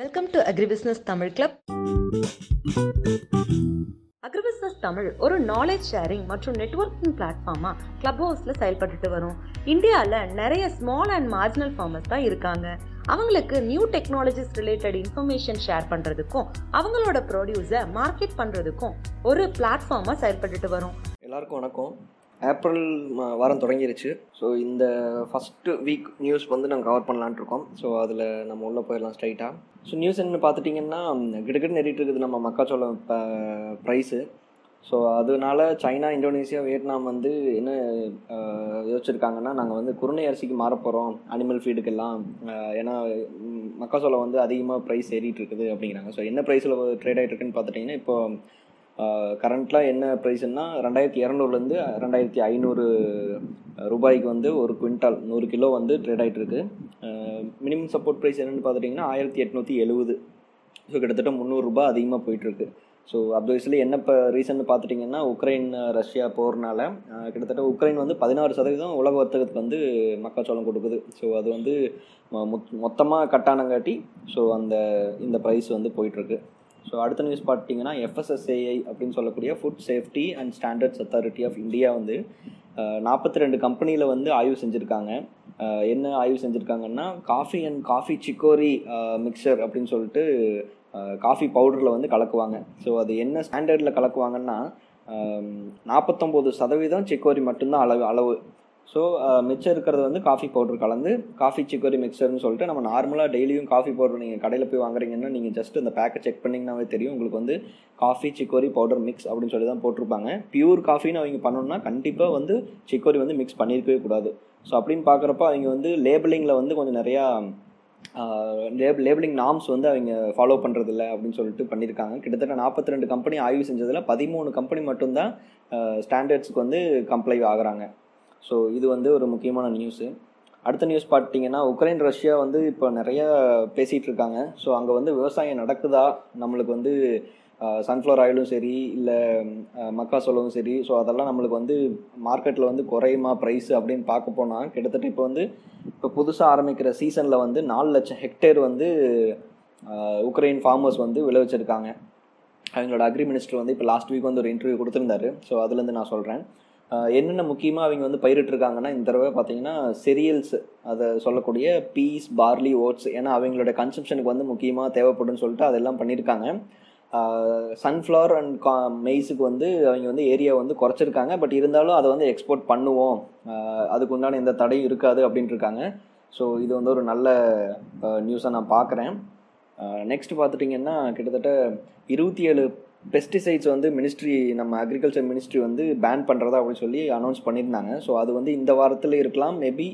Welcome to agribusiness Tamil club agribusiness Tamil ஒரு knowledge sharing மற்றும் networking பிளாட்ஃபார்மாக club ஹவுஸில் செயல்பட்டுட்டு வரும். இந்தியாவில் நிறைய ஸ்மால் அண்ட் மார்ஜினல் ஃபார்மர்ஸ் தான் இருக்காங்க. அவங்களுக்கு new technologies related information share பண்ணுறதுக்கும் அவங்களோட ப்ரொடியூஸை மார்க்கெட் பண்ணுறதுக்கும் ஒரு பிளாட்ஃபார்மாக செயல்பட்டுட்டு வரும். எல்லாருக்கும் வணக்கம். ஏப்ரல் வாரம் தொடங்கிருச்சு. ஸோ இந்த ஃபஸ்ட்டு வீக் நியூஸ் வந்து நாங்கள் கவர் பண்ணலான் இருக்கோம். ஸோ அதில் நம்ம உள்ளே போயிடலாம் ஸ்ட்ரைட்டாக ஸோ நியூஸ் என்ன பார்த்துட்டிங்கன்னா கிட்டக்கிட்ட நெறிட்டு இருக்குது நம்ம மக்காச்சோளம் ப்ரைஸு ஸோ அதனால சைனா இந்தோனேஷியா வியட்நாம் வந்து என்ன யோசிச்சிருக்காங்கன்னா நாங்கள் வந்து குருணை அரிசிக்கு மாற போகிறோம் அனிமல் ஃபீடுக்கெல்லாம் ஏன்னா மக்காச்சோளம் வந்து அதிகமாக ப்ரைஸ் ஏறிட்டு இருக்குது அப்படிங்கிறாங்க. ஸோ என்ன ப்ரைஸில் ட்ரேட் ஆகிட்டு இருக்குன்னு பார்த்துட்டிங்கன்னா இப்போ கரண்ட்லாம் என்ன ப்ரைஸ்னா ரெண்டாயிரத்தி இரநூறுலேருந்து ரெண்டாயிரத்தி ஐநூறு ரூபாய்க்கு வந்து ஒரு குவிண்டால் நூறு கிலோ வந்து ட்ரேட் ஆகிட்டு இருக்கு. மினிமம் சப்போர்ட் ப்ரைஸ் என்னென்னு பார்த்துட்டிங்கன்னா ஆயிரத்தி எட்நூற்றி எழுபது ஸோ கிட்டத்தட்ட முந்நூறுரூபா அதிகமாக போயிட்டுருக்கு ஸோ அப்வியஸ்லி என்ன இப்போ ரீசன் பார்த்துட்டிங்கன்னா உக்ரைன் ரஷ்யா போகிறனால கிட்டத்தட்ட உக்ரைன் வந்து பதினாறு சதவீதம் உலக வர்த்தகத்துக்கு வந்து மக்காச்சோளம் கொடுக்குது. ஸோ அது வந்து மொத்தமாக கட்டானங்காட்டி ஸோ அந்த இந்த ப்ரைஸ் வந்து போயிட்டுருக்கு ஸோ அடுத்த நியூஸ் பார்த்தீங்கன்னா எஃப்எஸ்எஸ்ஏஐ அப்படின்னு சொல்லக்கூடிய food safety and standards authority of India வந்து நாற்பத்தி ரெண்டு கம்பெனியில் வந்து ஆய்வு செஞ்சுருக்காங்க. என்ன ஆய்வு செஞ்சுருக்காங்கன்னா coffee and coffee chicory mixture அப்படின்னு சொல்லிட்டு காஃபி பவுடரில் வந்து கலக்குவாங்க. ஸோ அது என்ன ஸ்டாண்டர்டில் கலக்குவாங்கன்னா நாற்பத்தொம்போது சதவீதம் சிக்கோரி மட்டும்தான் அளவு அளவு. ஸோ மிச்சம் uh, இருக்கிறது வந்து காஃபி பவுடர் கலந்து காஃபி சிக்கோரி மிக்சர்னு சொல்லிட்டு நம்ம நார்மலாக டெய்லியும் காஃபி பவுடர் நீங்கள் கடையில் போய் வாங்குறீங்கன்னா நீங்கள் ஜஸ்ட் அந்த பேக்கை செக் பண்ணிங்கனாவே தெரியும். உங்களுக்கு வந்து காஃபி சிக்கோரி பவுடர் மிக்ஸ் அப்படின்னு சொல்லி தான் போட்டிருப்பாங்க. பியூர் காஃபின்னு அவங்க பண்ணணும்னா கண்டிப்பாக வந்து சிக்கோரி வந்து மிக்ஸ் பண்ணியிருக்கவே கூடாது. ஸோ அப்படின்னு பார்க்குறப்ப அவங்க வந்து லேபிளிங்கில் வந்து கொஞ்சம் நிறையா லேப் லேபிளிங் நாம்ஸ் வந்து அவங்க ஃபாலோ பண்ணுறதில்ல அப்படின்னு சொல்லிட்டு பண்ணியிருக்காங்க கிட்டத்தட்ட நாற்பத்தி ரெண்டு கம்பெனி ஆய்வு செஞ்சதில் பதிமூணு கம்பெனி மட்டும்தான் ஸ்டாண்டர்ட்ஸுக்கு வந்து கம்ப்ளை ஆகுறாங்க. ஸோ இது வந்து ஒரு முக்கியமான நியூஸு அடுத்த நியூஸ் பார்த்தீங்கன்னா உக்ரைன் ரஷ்யா வந்து இப்போ நிறைய பேசிகிட்டு இருக்காங்க. ஸோ அங்கே வந்து விவசாயம் நடக்குதா? நம்மளுக்கு வந்து சன்ஃப்ளவர் ஆயிலும் சரி இல்லை மக்காசோளமும் சரி. ஸோ அதெல்லாம் நம்மளுக்கு வந்து மார்க்கெட்டில் வந்து குறையுமா ப்ரைஸ் அப்படின்னு பார்க்க போனால் கிட்டத்தட்ட இப்போ வந்து இப்போ புதுசாக ஆரம்பிக்கிற சீசனில் வந்து நாலு லட்சம் ஹெக்டேர் வந்து உக்ரைன் ஃபார்மர்ஸ் வந்து விளைவிச்சிருக்காங்க. அவங்களோட அக்ரி மினிஸ்டர் வந்து இப்போ லாஸ்ட் வீக் வந்து ஒரு இன்டர்வியூ கொடுத்துருந்தாரு. ஸோ அதுலேருந்து நான் சொல்கிறேன் என்னென்ன முக்கியமாக அவங்க வந்து பயிரிட்டிருக்காங்கன்னா இந்த தடவை பார்த்தீங்கன்னா செரியல்ஸ் அதை சொல்லக்கூடிய பீஸ் பார்லி ஓட்ஸ் ஏன்னா அவங்களோட கன்சம்ஷனுக்கு வந்து முக்கியமாக தேவைப்படும்னு சொல்லிட்டு அதெல்லாம் பண்ணியிருக்காங்க. சன்ஃப்ளவர் அண்ட் கா மெய்ஸுக்கு வந்து அவங்க வந்து ஏரியா வந்து குறைச்சிருக்காங்க. பட் இருந்தாலும் அதை வந்து எக்ஸ்போர்ட் பண்ணுவோம். அதுக்கு உண்டான எந்த தடையும் இருக்காது அப்படின்ட்டு இருக்காங்க ஸோ இது வந்து ஒரு நல்ல நியூஸை நான் பார்க்குறேன். நெக்ஸ்ட் பார்த்துட்டிங்கன்னா கிட்டத்தட்ட இருபத்தி ஏழு பெஸ்டிசைட்ஸ் வந்து மினிஸ்ட்ரி நம்ம அக்ரிகல்ச்சர் மினிஸ்ட்ரி வந்து பேன் பண்ணுறதா அப்படின்னு சொல்லி அனௌன்ஸ் பண்ணியிருந்தாங்க. ஸோ அது வந்து இந்த வாரத்தில் இருக்கலாம். மேபி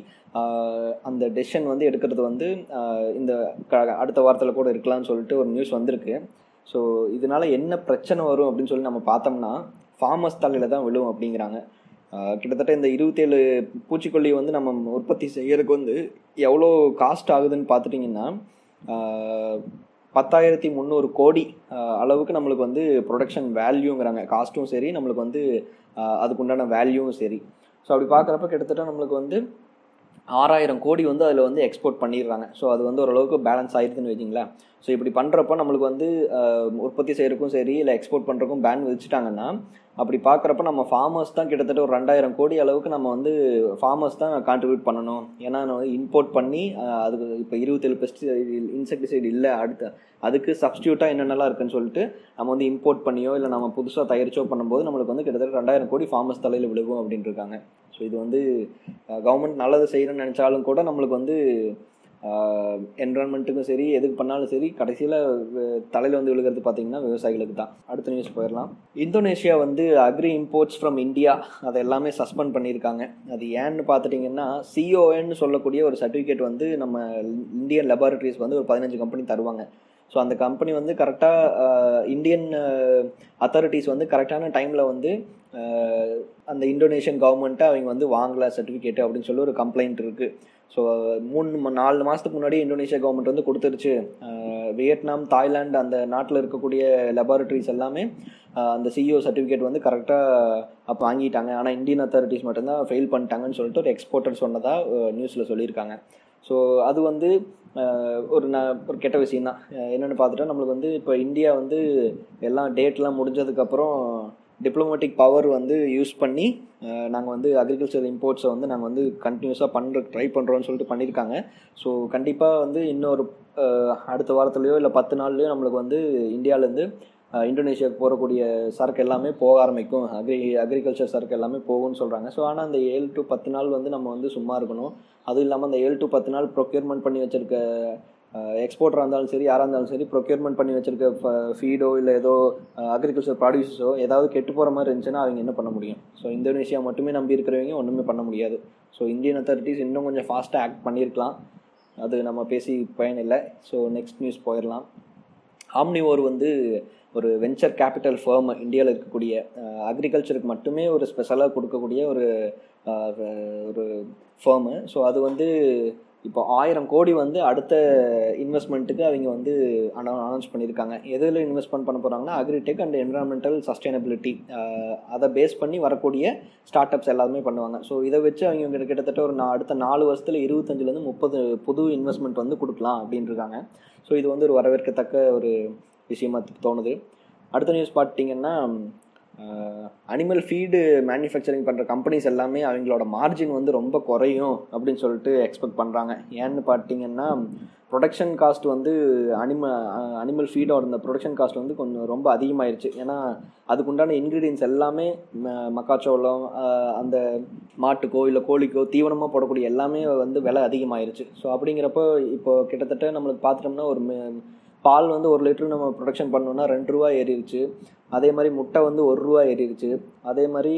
அந்த டெசிஷன் வந்து எடுக்கிறது வந்து இந்த க- அடுத்த வாரத்தில் கூட இருக்கலாம்னு சொல்லிட்டு ஒரு நியூஸ் வந்திருக்கு. ஸோ இதனால் என்ன பிரச்சனை வரும் அப்படின்னு சொல்லி நம்ம பார்த்தோம்னா ஃபார்மர்ஸ் தலையில் தான் விழுவும் அப்படிங்கிறாங்க. கிட்டத்தட்ட இந்த இருபத்தேழு பூச்சிக்கொல்லி வந்து நம்ம உற்பத்தி செய்யறதுக்கு வந்து எவ்வளோ காஸ்ட் ஆகுதுன்னு பார்த்துட்டிங்கன்னா பத்தாயிரத்தி முந்நூறு கோடி அளவுக்கு நம்மளுக்கு வந்து ப்ரொடக்ஷன் வேல்யூங்கிறாங்க காஸ்ட்டும் சரி நம்மளுக்கு வந்து அதுக்குண்டான வேல்யூவும் சரி. ஸோ அப்படி பார்க்குறப்ப கிட்டத்தட்ட நம்மளுக்கு வந்து ஆறாயிரம் கோடி வந்து அதில் வந்து எக்ஸ்போர்ட் பண்ணிடுறாங்க. ஸோ அது வந்து ஓரளவுக்கு பேலன்ஸ் ஆயிருதுன்னு வைக்கிங்களேன் ஸோ இப்படி பண்ணுறப்ப நம்மளுக்கு வந்து உற்பத்தி செய்கிறக்கும் சரி இல்லை எக்ஸ்போர்ட் பண்ணுறக்கும் பேன் விதிச்சிட்டாங்கன்னா அப்படி பார்க்குறப்ப நம்ம ஃபார்மர்ஸ் தான் கிட்டத்தட்ட ஒரு ரெண்டாயிரம் கோடி அளவுக்கு நம்ம வந்து ஃபார்மர்ஸ் தான் கான்ட்ரிபியூட் பண்ணணும். ஏன்னா நம்ம இம்போர்ட் பண்ணி அதுக்கு இப்போ இருபத்தேழு பெஸ்டிசைடு இன்செக்டிசைடு இல்லை அடுத்த அதுக்கு சப்ஸ்டியூட்டாக என்னென்னலாம் இருக்குன்னு சொல்லிட்டு நம்ம வந்து இம்போர்ட் பண்ணியோ இல்லை நம்ம புதுசாக தயாரிச்சோ பண்ணும்போது நம்மளுக்கு வந்து கிட்டத்தட்ட ரெண்டாயிரம் கோடி ஃபார்மர்ஸ் தலையில் விழுகும் அப்படின்ட்டு இருக்காங்க. ஸோ இது வந்து கவர்மெண்ட் நல்லது செய்கிறேன்னு நினச்சாலும் கூட நம்மளுக்கு வந்து என்வரான்மெண்ட்டுக்கும் சரி எதுக்கு பண்ணாலும் சரி கடைசியில் தலையில் வந்து விழுகிறது பார்த்தீங்கன்னா விவசாயிகளுக்கு தான். அடுத்த நியூஸ் போயிடலாம். இந்தோனேஷியா வந்து அக்ரி இம்போர்ட்ஸ் ஃப்ரம் இந்தியா அதை எல்லாமே சஸ்பெண்ட் பண்ணியிருக்காங்க. அது ஏன்னு பார்த்துட்டிங்கன்னா சிஓஎன்னு சொல்லக்கூடிய ஒரு சர்டிஃபிகேட் வந்து நம்ம இந்தியன் லெபார்ட்டரிஸ் வந்து ஒரு பதினஞ்சு கம்பெனி தருவாங்க. ஸோ அந்த கம்பெனி வந்து கரெக்டாக இந்தியன் அத்தாரிட்டிஸ் வந்து கரெக்டான டைமில் வந்து அந்த இந்தோனேஷியன் கவர்மெண்ட்டை அவங்க வந்து வாங்கல சர்டிஃபிகேட் அப்படின்னு சொல்லி ஒரு கம்ப்ளைண்ட் இருக்குது ஸோ மூணு நாலு மாதத்துக்கு முன்னாடி இந்தோனேஷியா கவர்மெண்ட் வந்து கொடுத்துருச்சு. வியட்நாம் தாய்லாந்து அந்த நாட்டில் இருக்கக்கூடிய லெபார்ட்ரிஸ் எல்லாமே அந்த சிஇஓ சர்டிஃபிகேட் வந்து கரெக்டாக அப்போ வாங்கிட்டாங்க. ஆனால் இந்தியன் அத்தாரிட்டிஸ் மட்டும்தான் ஃபெயில் பண்ணிட்டாங்கன்னு சொல்லிட்டு ஒரு எக்ஸ்போர்ட்டர் சொன்னதாக நியூஸில் சொல்லியிருக்காங்க. ஸோ அது வந்து ஒரு ந ஒரு கெட்ட விஷயம் தான் என்னென்னு பார்த்துட்டா நம்மளுக்கு வந்து இப்போ இந்தியா வந்து எல்லாம் டேட்லாம் முடிஞ்சதுக்கப்புறம் டிப்ளமேட்டிக் பவர் வந்து யூஸ் பண்ணி நாங்கள் வந்து அக்ரிகல்ச்சர் இம்போர்ட்ஸை வந்து நாங்கள் வந்து கண்டினியூஸாக பண்ணுற ட்ரை பண்ணுறோன்னு சொல்லிட்டு பண்ணியிருக்காங்க ஸோ கண்டிப்பாக வந்து இன்னொரு அடுத்த வாரத்துலேயோ இல்லை பத்து நாள்லேயோ நம்மளுக்கு வந்து இந்தியாவிலேருந்து இந்தோனேஷியாவுக்கு போகக்கூடிய சரக்கு எல்லாமே போக ஆரம்பிக்கும். அக்ரி அக்ரிகல்ச்சர் சரக்கு எல்லாமே போகும்னு சொல்கிறாங்க ஸோ ஆனால் அந்த ஏழு டு பத்து நாள் வந்து நம்ம வந்து சும்மா இருக்கணும். அதுவும் இல்லாமல் அந்த ஏழு டு பத்து நாள் ப்ரொக்யூர்மெண்ட் பண்ணி வச்சுருக்க எக்ஸ்போர்ட்டராக இருந்தாலும் சரி யாராக இருந்தாலும் சரி ப்ரொக்யூர்மெண்ட் பண்ணி வச்சிருக்க ஃபீடோ இல்லை ஏதோ அக்ரிகல்ச்சர் ப்ராடியூஸோ ஏதாவது கெட்டு போகிற மாதிரி இருந்துச்சுன்னா அவங்க என்ன பண்ண முடியும்? ஸோ இந்தோனேஷியா மட்டுமே நம்பி இருக்கிறவங்க ஒன்றுமே பண்ண முடியாது. ஸோ இந்தியன் அத்தாரிட்டிஸ் இன்னும் கொஞ்சம் ஃபாஸ்ட்டாக ஆக்ட் பண்ணியிருக்கலாம் அது நம்ம பேசி பயன் இல்லை. ஸோ நெக்ஸ்ட் நியூஸ் போயிடலாம். ஆம்னிவோர் வந்து ஒரு வெஞ்சர் கேபிட்டல் ஃபேர்ம் இந்தியாவில் இருக்கக்கூடிய அக்ரிகல்ச்சருக்கு மட்டுமே ஒரு ஸ்பெஷலாக கொடுக்கக்கூடிய ஒரு ஒரு ஃபேர்மு ஸோ அது வந்து இப்போ ஆயிரம் கோடி வந்து அடுத்த இன்வெஸ்ட்மெண்ட்டுக்கு அவங்க வந்து அனௌன்ஸ் பண்ணியிருக்காங்க. எதில் இன்வெஸ்ட்மெண்ட் பண்ண போகிறாங்கன்னா அக்ரிடெக் அண்ட் என்விரான்மெண்டல் சஸ்டைனபிலிட்டி அதை பேஸ் பண்ணி வரக்கூடிய ஸ்டார்ட் அப்ஸ் எல்லாருமே பண்ணுவாங்க. ஸோ இதை வச்சு அவங்க கிட்டத்தட்ட ஒரு நான் அடுத்த நாலு வருஷத்தில் இருபத்தஞ்சிலேருந்து முப்பது புது இன்வெஸ்ட்மெண்ட் வந்து கொடுக்கலாம் அப்படின்ருக்காங்க ஸோ இது வந்து ஒரு வரவேற்கத்தக்க ஒரு விஷயமா தோணுது. அடுத்த நியூஸ் பார்த்தீங்கன்னா அனிமல் ஃபீடு மேனுஃபேக்சரிங் பண்ணுற கம்பெனிஸ் எல்லாமே அவங்களோட மார்ஜின் வந்து ரொம்ப குறையும் அப்படின்னு சொல்லிட்டு எக்ஸ்பெக்ட் பண்ணுறாங்க ஏன்னு பார்த்தீங்கன்னா ப்ரொடக்ஷன் காஸ்ட் வந்து அனிம அனிமல் ஃபீடோட இந்த ப்ரொடக்ஷன் காஸ்ட் வந்து கொஞ்சம் ரொம்ப அதிகமாயிருச்சு. ஏன்னா அதுக்குண்டான இன்க்ரீடியன்ஸ் எல்லாமே ம- மக்காச்சோளம் அந்த மாட்டுக்கோ இல்லை கோழிக்கோ தீவனமாக போடக்கூடிய எல்லாமே வந்து விலை அதிகமாயிருச்சு. ஸோ அப்படிங்கிறப்போ இப்போ கிட்டத்தட்ட நம்மளுக்கு பார்த்துட்டோம்னா ஒரு பால் வந்து ஒரு லிட்டர் நம்ம ப்ரொடக்ஷன் பண்ணோம்னா ரெண்டு ரூபா ஏறிடுச்சு அதே மாதிரி முட்டை வந்து ஒரு ரூபா ஏறிடுச்சு அதே மாதிரி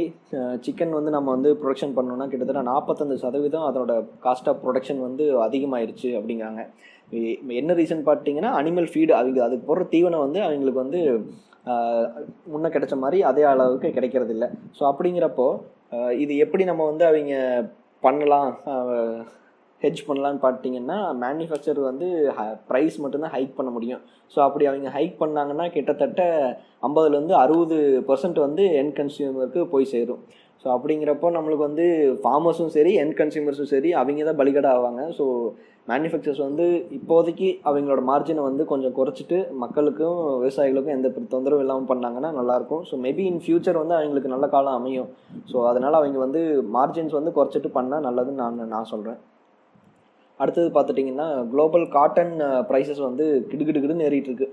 சிக்கன் வந்து நம்ம வந்து ப்ரொடக்ஷன் பண்ணோம்னா கிட்டத்தட்ட நாற்பத்தஞ்சு சதவீதம் அதனோட காஸ்ட் ஆஃப் ப்ரொடக்ஷன் வந்து அதிகமாயிருச்சு அப்படிங்கிறாங்க. என்ன ரீசன் பார்த்தீங்கன்னா அனிமல் ஃபீடு அவங்க அதுக்கு போடுற தீவனம் வந்து அவங்களுக்கு வந்து முன்ன கிடைச்ச மாதிரி அதே அளவுக்கு கிடைக்கிறது இல்லை ஸோ அப்படிங்கிறப்போ இது எப்படி நம்ம வந்து அவங்க பண்ணலாம்? ஹெட்ஜ் பண்ணலான்னு பார்த்தீங்கன்னா மேனுஃபேக்சர் வந்து ப்ரைஸ் மட்டும்தான் ஹைக் பண்ண முடியும். ஸோ அப்படி அவங்க ஹைக் பண்ணாங்கன்னா கிட்டத்தட்ட ஐம்பதுலேருந்து அறுபது பர்சன்ட் வந்து என் கன்சியூமருக்கு போய் சேரும். ஸோ அப்படிங்கிறப்போ நம்மளுக்கு வந்து ஃபார்மர்ஸும் சரி என் கன்சியூமர்ஸும் சரி அவங்க தான் பலிகடை ஆவாங்க. ஸோ மேனுஃபேக்சர்ஸ் வந்து இப்போதைக்கு அவங்களோட மார்ஜினை வந்து கொஞ்சம் குறைச்சிட்டு மக்களுக்கும் விவசாயிகளுக்கும் எந்த தொந்தரவும் இல்லாமல் பண்ணாங்கன்னா நல்லாயிருக்கும். ஸோ மேபி இன் ஃபியூச்சர் வந்து அவங்களுக்கு நல்ல காலம் அமையும். ஸோ அதனால் அவங்க வந்து மார்ஜின்ஸ் வந்து குறைச்சிட்டு பண்ணால் நல்லதுன்னு நான் நான் சொல்கிறேன் அடுத்தது பார்த்துட்டிங்கன்னா குளோபல் காட்டன் ப்ரைஸஸ் வந்து கிடுகிடுகிடுன்னு ஏறிட்டு இருக்கு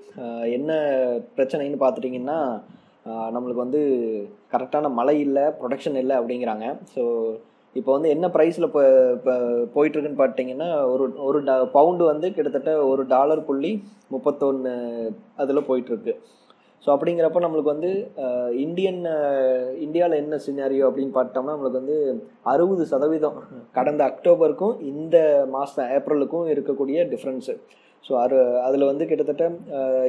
என்ன பிரச்சனைன்னு பார்த்துட்டிங்கன்னா நம்மளுக்கு வந்து கரெக்டான மழை இல்லை ப்ரொடக்ஷன் இல்லை அப்படிங்கிறாங்க. ஸோ இப்போ வந்து என்ன ப்ரைஸில் இப்போ இப்போ போயிட்டுருக்குன்னு பார்த்தீங்கன்னா ஒரு ஒரு ட பவுண்டு வந்து கிட்டத்தட்ட ஒரு டாலர் புள்ளி முப்பத்தொன்று அதில் போயிட்டுருக்கு. ஸோ அப்படிங்கிறப்ப நம்மளுக்கு வந்து இந்தியன் இந்தியாவில் என்ன சினாரியோ அப்படின்னு பார்த்தோம்னா நம்மளுக்கு வந்து அறுபது சதவீதம் கடந்த அக்டோபருக்கும் இந்த மாதம் ஏப்ரலுக்கும் இருக்கக்கூடிய டிஃப்ரென்ஸு ஸோ அது அதில் வந்து கிட்டத்தட்ட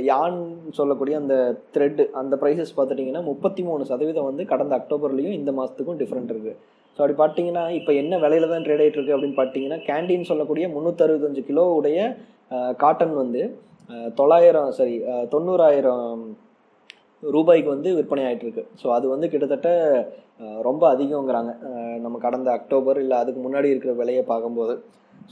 யான் சொல்லக்கூடிய அந்த த்ரெட்டு அந்த ப்ரைஸஸ் பார்த்துட்டிங்கன்னா முப்பத்தி மூணு சதவீதம் வந்து கடந்த அக்டோபர்லேயும் இந்த மாதத்துக்கும் டிஃப்ரெண்ட் இருக்குது ஸோ அப்படி பார்த்தீங்கன்னா இப்போ என்ன விலையில தான் ட்ரேட் ஆகிட்டு இருக்கு அப்படின்னு பார்த்தீங்கன்னா கேண்டீன் சொல்லக்கூடிய முந்நூற்றறுபத்தஞ்சு கிலோ உடைய காட்டன் வந்து தொள்ளாயிரம் சரி தொண்ணூறாயிரம் ரூபாய்க்கு வந்து விற்பனை ஆகிட்டு இருக்கு ஸோ அது வந்து கிட்டத்தட்ட ரொம்ப அதிகங்கிறாங்க நம்ம கடந்த அக்டோபர் இல்லை அதுக்கு முன்னாடி இருக்கிற விலையை பார்க்கும்போது.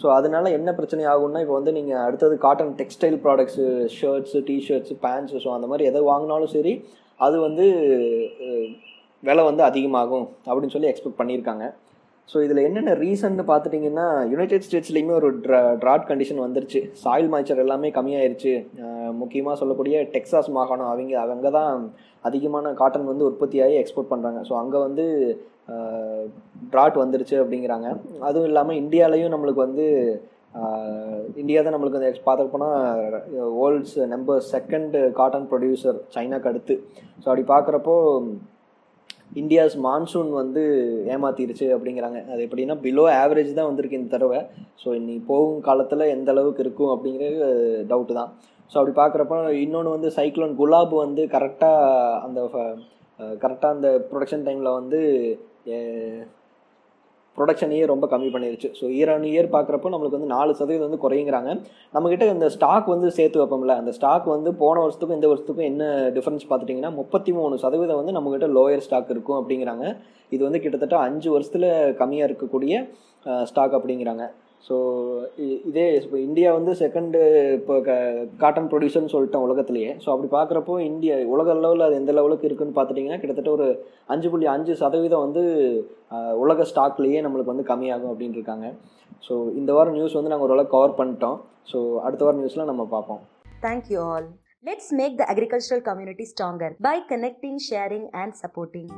ஸோ அதனால என்ன பிரச்சனை ஆகும்னா இப்போ வந்து நீங்கள் அடுத்தது cotton textile products shirts t-shirts pants so அந்த மாதிரி எதை வாங்கினாலும் சரி அது வந்து விலை வந்து அதிகமாகும் அப்படின்னு சொல்லி எக்ஸ்பெக்ட் பண்ணியிருக்காங்க. ஸோ இதில் என்னென்ன ரீசன்னு பார்த்துட்டிங்கன்னா யுனைடெட் ஸ்டேட்ஸ்லேயுமே ஒரு ட்ரா ட்ராட் கண்டிஷன் வந்துருச்சு. சாயில் மாய்ச்சர் எல்லாமே கம்மியாயிருச்சு. முக்கியமாக சொல்லக்கூடிய டெக்ஸாஸ் மாகாணம். அவங்க அவங்க தான் அதிகமான காட்டன் வந்து உற்பத்தியாகி எக்ஸ்போர்ட் பண்ணுறாங்க ஸோ அங்கே வந்து ட்ராட் வந்துருச்சு அப்படிங்கிறாங்க. அதுவும் இல்லாமல் இந்தியாலையும் நம்மளுக்கு வந்து இந்தியா தான் நம்மளுக்கு வந்து பார்த்துட்டு போனால் world's number second cotton producer சைனாக்கு அடுத்து. ஸோ அப்படி பார்க்குறப்போ இந்தியாஸ் மான்சூன் வந்து ஏமாத்திருச்சு அப்படிங்கிறாங்க. அது எப்படின்னா பிலோ ஆவரேஜ் தான் வந்திருக்கு இந்த தடவை. ஸோ இனி போகும் காலத்தில் எந்த அளவுக்கு இருக்கும் அப்படிங்கிறது டவுட்டு தான். ஸோ அப்படி பார்க்குறப்ப இன்னொன்று வந்து சைக்ளோன் குலாப் வந்து கரெக்டாக அந்த கரெக்டாக அந்த ப்ரொடக்ஷன் டைமில் வந்து ப்ரொடக்ஷனையே ரொம்ப கம்மி பண்ணிருச்சு. ஸோ இயர் ஆன் இயர் பார்க்குறப்போ நம்மளுக்கு வந்து நாலு சதவீதம் வந்து குறையுங்கிறாங்க. நம்மக்கிட்ட இந்த ஸ்டாக் வந்து சேர்த்து வைப்போம்ல அந்த ஸ்டாக் வந்து போன வருஷத்துக்கும் இந்த வருஷத்துக்கும் என்ன டிஃப்ரென்ஸ் பார்த்துட்டிங்கன்னா முப்பத்தி மூணு சதவீதம் வந்து நம்மக்கிட்ட லோயர் ஸ்டாக் இருக்கும் அப்படிங்கிறாங்க. இது வந்து கிட்டத்தட்ட அஞ்சு வருஷத்தில் கம்மியாக இருக்கக்கூடிய ஸ்டாக் அப்படிங்கிறாங்க. ஸோ இதே இப்போ இந்தியா வந்து செகண்டு இப்போ க காட்டன் ப்ரொடியூசர்னு சொல்லிட்டோம் உலகத்துலேயே ஸோ அப்படி பார்க்குறப்போ இந்தியா உலக லெவலில் அது எந்த லெவலுக்கு இருக்குன்னு பார்த்துட்டிங்கன்னா கிட்டத்தட்ட ஒரு அஞ்சு புள்ளி அஞ்சு சதவீதம் வந்து உலக ஸ்டாக்லேயே நம்மளுக்கு வந்து கம்மியாகும் அப்படின்னு இருக்காங்க ஸோ இந்த வாரம் நியூஸ் வந்து நாங்கள் ஓரளவுக்கு கவர் பண்ணிட்டோம் ஸோ அடுத்த வாரம் நியூஸில் நம்ம பார்ப்போம் thank you all all. Let's make the agricultural community stronger by connecting, sharing, and supporting.